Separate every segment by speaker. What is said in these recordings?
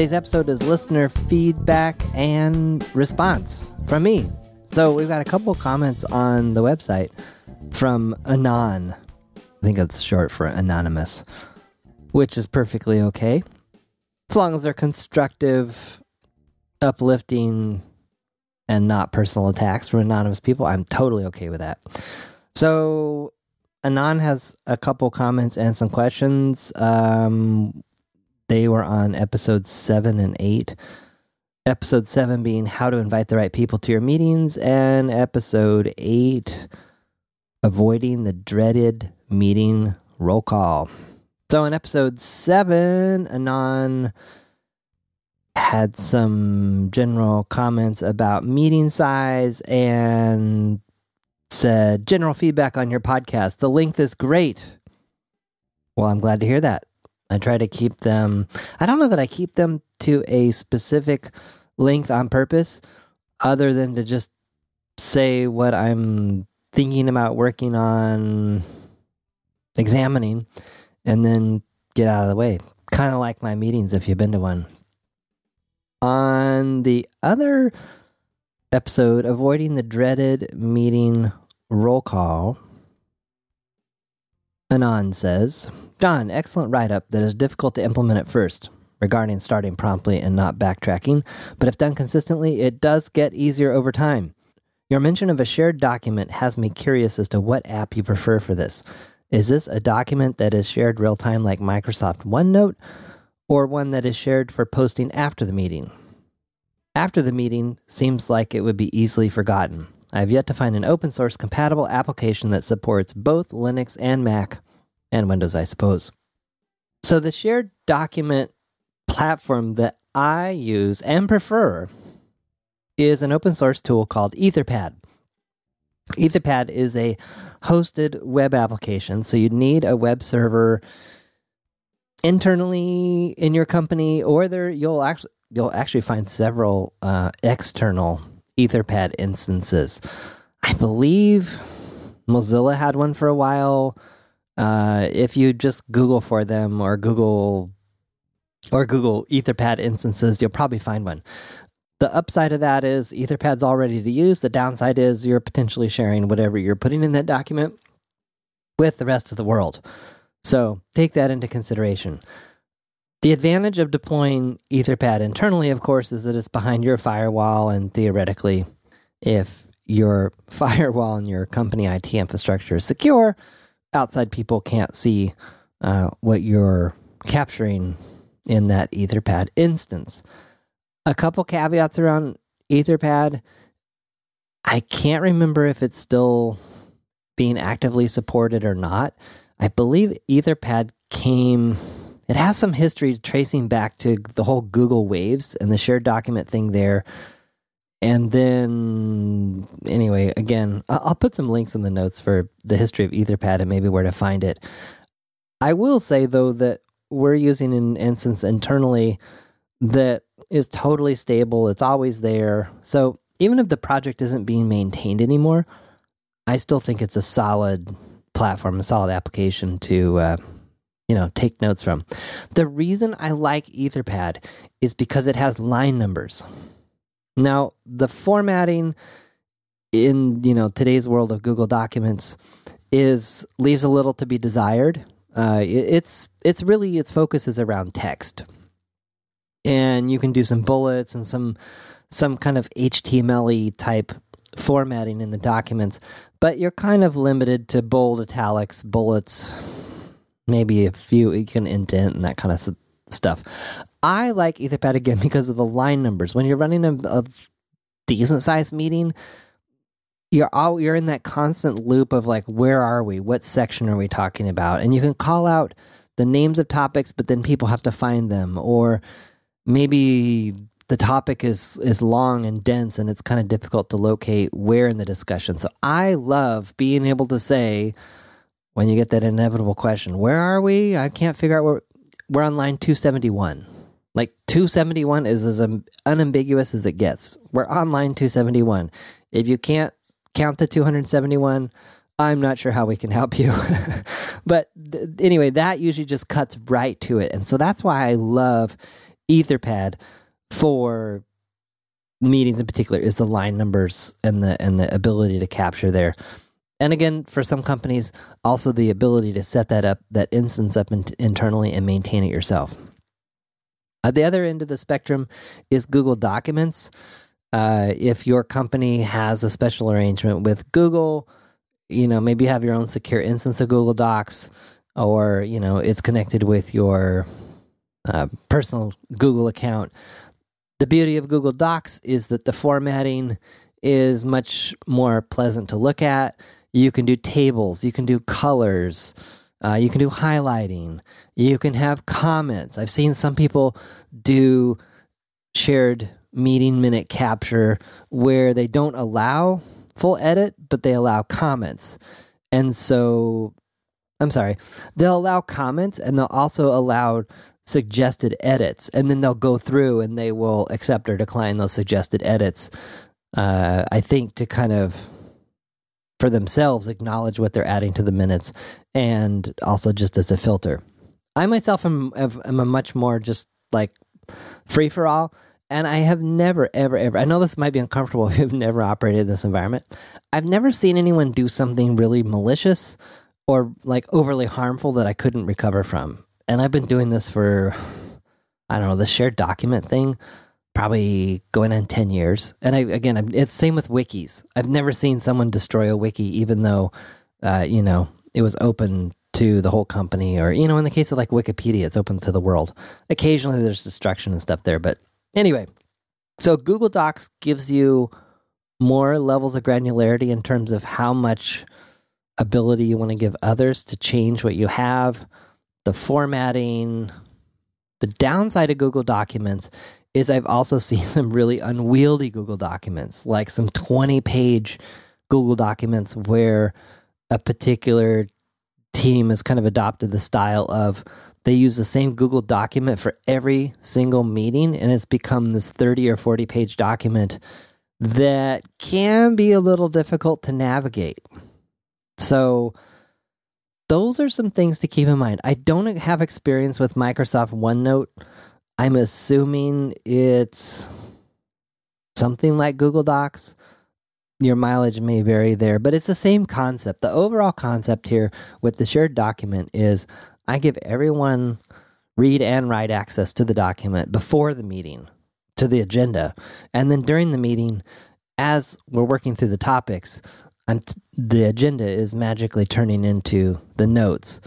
Speaker 1: Today's episode is listener feedback and response from me. So we've got a couple comments on the website from Anon. I think it's short for anonymous, which is perfectly okay. As long as they're constructive, uplifting, and not personal attacks from anonymous people, I'm totally okay with that. So Anon has a couple comments and some questions. Um, they were on episode seven and eight. Episode seven being how to invite the right people to your meetings, and episode eight, avoiding the dreaded meeting roll call. So in episode seven, Anon had some general comments about meeting size and said general feedback on your podcast. The length is great. Well, I'm glad to hear that. I try to keep them, I don't know that I keep them to a specific length on purpose, other than to just say what I'm thinking about working on, examining, and then get out of the way. Kind of like my meetings if you've been to one. On the other episode, avoiding the dreaded meeting roll call, Anon says, John, excellent write up that is difficult to implement at first regarding starting promptly and not backtracking, but if done consistently, it does get easier over time. Your mention of a shared document has me curious as to what app you prefer for this. Is this a document that is shared real time like Microsoft OneNote, or one that is shared for posting after the meeting? After the meeting seems like it would be easily forgotten. I have yet to find an open source compatible application that supports both Linux and Mac and Windows, I suppose. So the shared document platform that I use and prefer is an open source tool called Etherpad. Etherpad is a hosted web application, so you need a web server internally in your company, or there you'll actually you'll actually find several uh, external Etherpad instances. I believe Mozilla had one for a while. Uh, if you just Google for them or Google or Google Etherpad instances, you'll probably find one. The upside of that is Etherpad's all ready to use. The downside is you're potentially sharing whatever you're putting in that document with the rest of the world. So take that into consideration. The advantage of deploying Etherpad internally, of course, is that it's behind your firewall, and theoretically, if your firewall and your company IT infrastructure is secure, outside people can't see uh, what you're capturing in that Etherpad instance. A couple caveats around Etherpad. I can't remember if it's still being actively supported or not. I believe Etherpad came, it has some history tracing back to the whole Google Waves and the shared document thing there. And then, anyway, again, I'll put some links in the notes for the history of Etherpad and maybe where to find it. I will say, though, that we're using an instance internally that is totally stable, it's always there. So even if the project isn't being maintained anymore, I still think it's a solid platform, a solid application to. Uh, you know, take notes from. The reason I like Etherpad is because it has line numbers. Now, the formatting in you know today's world of Google Documents is leaves a little to be desired. Uh, it, it's it's really its focus is around text, and you can do some bullets and some some kind of HTML type formatting in the documents, but you're kind of limited to bold italics, bullets, maybe a few you can indent and that kind of stuff. I like Etherpad again because of the line numbers. When you're running a, a decent sized meeting, you're all you're in that constant loop of like, where are we? What section are we talking about? And you can call out the names of topics, but then people have to find them, or maybe the topic is is long and dense and it's kind of difficult to locate where in the discussion. So I love being able to say when you get that inevitable question, where are we? I can't figure out where we're on line 271. Like 271 is as unambiguous as it gets. We're on line 271. If you can't count to 271, I'm not sure how we can help you. but th- anyway, that usually just cuts right to it. And so that's why I love Etherpad for meetings in particular is the line numbers and the and the ability to capture there. And again, for some companies, also the ability to set that up, that instance up in- internally and maintain it yourself. At the other end of the spectrum is Google Documents. Uh, if your company has a special arrangement with Google, you know, maybe you have your own secure instance of Google Docs, or you know, it's connected with your uh, personal Google account. The beauty of Google Docs is that the formatting is much more pleasant to look at. You can do tables, you can do colors, uh, you can do highlighting, you can have comments. I've seen some people do shared meeting minute capture where they don't allow full edit, but they allow comments. And so, I'm sorry, they'll allow comments and they'll also allow suggested edits. And then they'll go through and they will accept or decline those suggested edits. Uh, I think to kind of for themselves acknowledge what they're adding to the minutes and also just as a filter. I myself am, am a much more just like free for all. And I have never, ever, ever, I know this might be uncomfortable if you've never operated in this environment. I've never seen anyone do something really malicious or like overly harmful that I couldn't recover from. And I've been doing this for, I don't know, the shared document thing, probably going on 10 years. And I, again, it's same with wikis. I've never seen someone destroy a wiki, even though, uh, you know, it was open to the whole company or you know in the case of like wikipedia it's open to the world occasionally there's destruction and stuff there but anyway so google docs gives you more levels of granularity in terms of how much ability you want to give others to change what you have the formatting the downside of google documents is i've also seen some really unwieldy google documents like some 20 page google documents where a particular team has kind of adopted the style of they use the same Google document for every single meeting, and it's become this 30 or 40 page document that can be a little difficult to navigate. So, those are some things to keep in mind. I don't have experience with Microsoft OneNote. I'm assuming it's something like Google Docs your mileage may vary there, but it's the same concept. The overall concept here with the shared document is I give everyone read and write access to the document before the meeting, to the agenda. And then during the meeting, as we're working through the topics, t- the agenda is magically turning into the notes.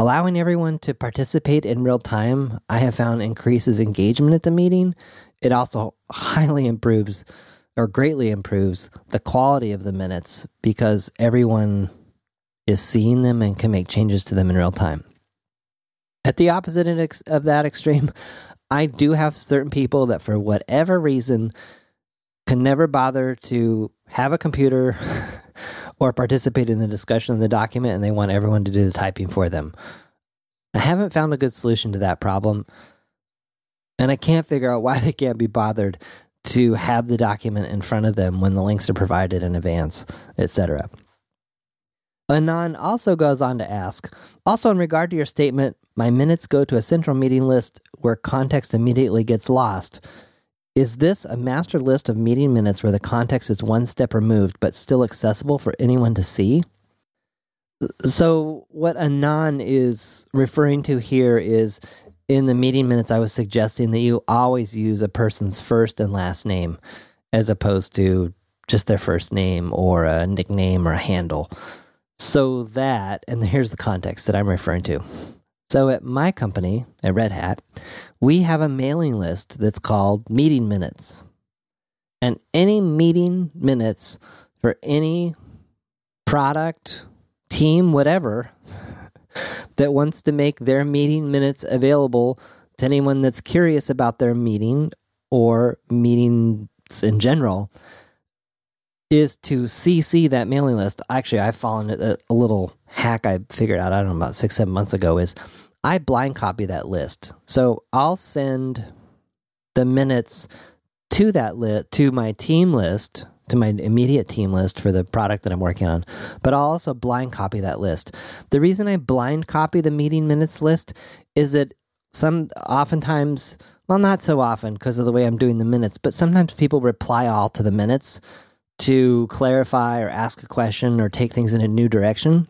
Speaker 1: Allowing everyone to participate in real time, I have found increases engagement at the meeting. It also highly improves or greatly improves the quality of the minutes because everyone is seeing them and can make changes to them in real time. At the opposite end of that extreme, I do have certain people that, for whatever reason, can never bother to have a computer or participate in the discussion of the document and they want everyone to do the typing for them. I haven't found a good solution to that problem. And I can't figure out why they can't be bothered to have the document in front of them when the links are provided in advance, etc. Anon also goes on to ask Also, in regard to your statement, my minutes go to a central meeting list where context immediately gets lost. Is this a master list of meeting minutes where the context is one step removed but still accessible for anyone to see? So, what Anon is referring to here is in the meeting minutes, I was suggesting that you always use a person's first and last name as opposed to just their first name or a nickname or a handle. So that, and here's the context that I'm referring to. So at my company, at Red Hat, we have a mailing list that's called meeting minutes. And any meeting minutes for any product, team, whatever, that wants to make their meeting minutes available to anyone that's curious about their meeting or meetings in general is to CC that mailing list. Actually, I've fallen a, a little hack I figured out, I don't know, about six, seven months ago is I blind copy that list. So I'll send the minutes to that list, to my team list, to my immediate team list for the product that I'm working on, but I'll also blind copy that list. The reason I blind copy the meeting minutes list is that some oftentimes well, not so often because of the way I'm doing the minutes, but sometimes people reply all to the minutes to clarify or ask a question or take things in a new direction.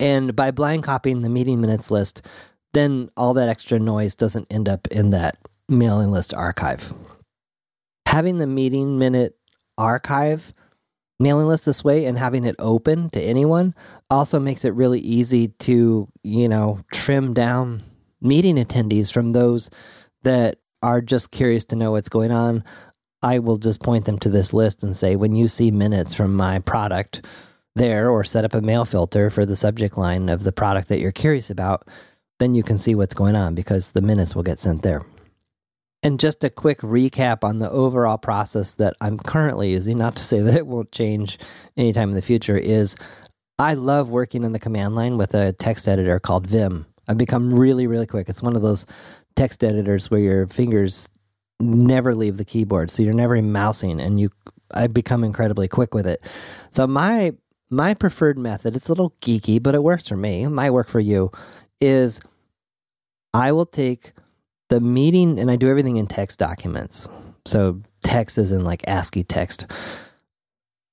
Speaker 1: And by blind copying the meeting minutes list, then all that extra noise doesn't end up in that mailing list archive. Having the meeting minute archive mailing list this way and having it open to anyone also makes it really easy to, you know, trim down meeting attendees from those that are just curious to know what's going on. I will just point them to this list and say, when you see minutes from my product there, or set up a mail filter for the subject line of the product that you're curious about, then you can see what's going on because the minutes will get sent there. And just a quick recap on the overall process that I'm currently using, not to say that it won't change anytime in the future, is I love working in the command line with a text editor called Vim. I've become really, really quick. It's one of those text editors where your fingers never leave the keyboard, so you're never mousing, and you I become incredibly quick with it. So my my preferred method, it's a little geeky, but it works for me. It might work for you. Is I will take the meeting, and I do everything in text documents. So text is in like ASCII text.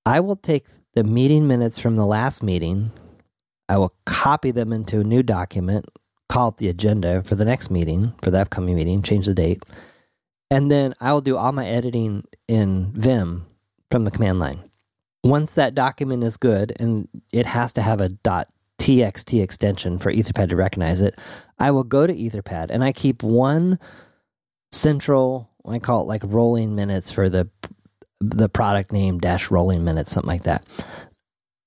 Speaker 1: I will take the meeting minutes from the last meeting. I will copy them into a new document, call it the agenda for the next meeting, for the upcoming meeting, change the date. And then I will do all my editing in Vim from the command line. Once that document is good, and it has to have a .txt extension for Etherpad to recognize it, I will go to Etherpad and I keep one central, I call it like rolling minutes for the the product name dash rolling minutes, something like that.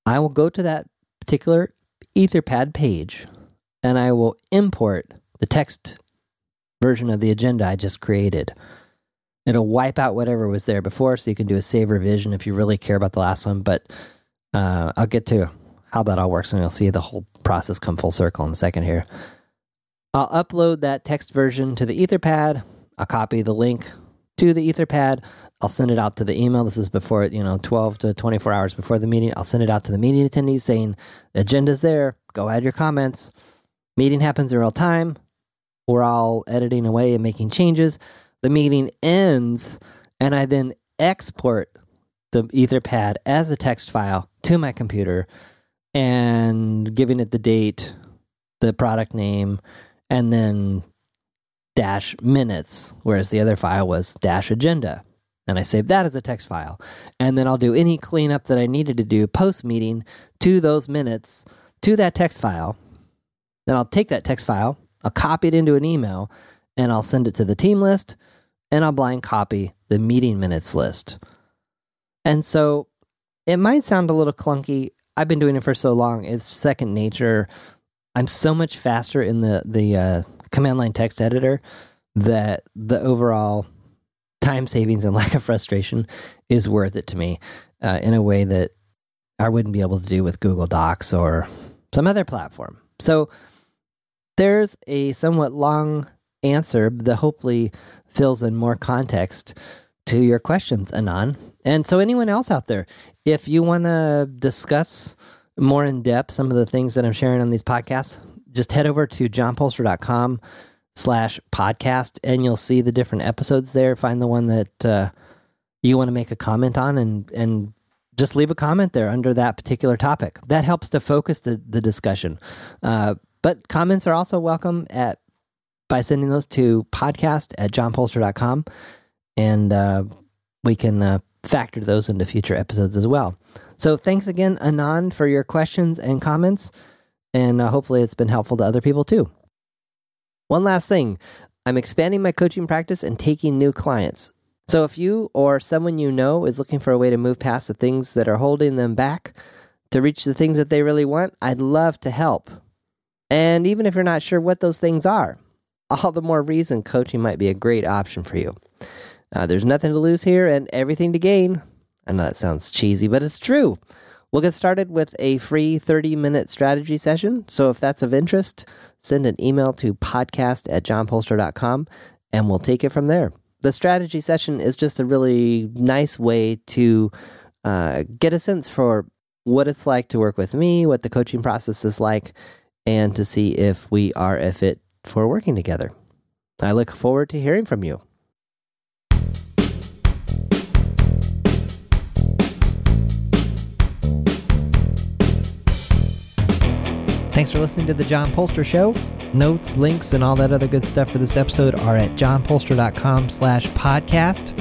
Speaker 1: I will go to that particular Etherpad page and I will import the text version of the agenda I just created. It'll wipe out whatever was there before, so you can do a save revision if you really care about the last one. But uh, I'll get to how that all works, and you'll see the whole process come full circle in a second here. I'll upload that text version to the Etherpad. I'll copy the link to the Etherpad. I'll send it out to the email. This is before, you know, 12 to 24 hours before the meeting. I'll send it out to the meeting attendees saying, the agenda's there. Go add your comments. Meeting happens in real time. We're all editing away and making changes. The meeting ends, and I then export the Etherpad as a text file to my computer and giving it the date, the product name, and then dash minutes, whereas the other file was dash agenda. And I save that as a text file. And then I'll do any cleanup that I needed to do post meeting to those minutes to that text file. Then I'll take that text file, I'll copy it into an email, and I'll send it to the team list, and I'll blind copy the meeting minutes list. And so it might sound a little clunky. I've been doing it for so long, it's second nature. I'm so much faster in the the uh, command line text editor that the overall time savings and lack of frustration is worth it to me uh, in a way that I wouldn't be able to do with Google Docs or some other platform. So there's a somewhat long answer that hopefully fills in more context to your questions, Anon. And so, anyone else out there, if you want to discuss more in depth some of the things that I'm sharing on these podcasts, just head over to johnpoelstra.com slash podcast and you'll see the different episodes there. Find the one that uh, you want to make a comment on and, and just leave a comment there under that particular topic. That helps to focus the, the discussion. Uh, but comments are also welcome at by sending those to podcast at johnpoelstra.com and uh, we can uh, factor those into future episodes as well. So thanks again, Anon, for your questions and comments. And uh, hopefully it's been helpful to other people too. One last thing I'm expanding my coaching practice and taking new clients. So if you or someone you know is looking for a way to move past the things that are holding them back to reach the things that they really want, I'd love to help. And even if you're not sure what those things are, all the more reason coaching might be a great option for you. Uh, there's nothing to lose here and everything to gain. I know that sounds cheesy, but it's true. We'll get started with a free 30 minute strategy session. So if that's of interest, send an email to podcast at johnpoelstra.com and we'll take it from there. The strategy session is just a really nice way to uh, get a sense for what it's like to work with me, what the coaching process is like, and to see if we are a fit for working together. I look forward to hearing from you. Thanks for listening to The John Poelstra Show. Notes, links, and all that other good stuff for this episode are at johnpoelstra.com slash podcast.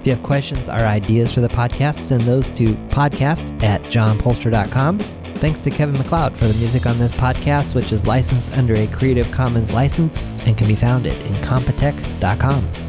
Speaker 1: If you have questions or ideas for the podcast, send those to podcast at johnpoelstra.com. Thanks to Kevin MacLeod for the music on this podcast, which is licensed under a Creative Commons license and can be found at incompetech.com.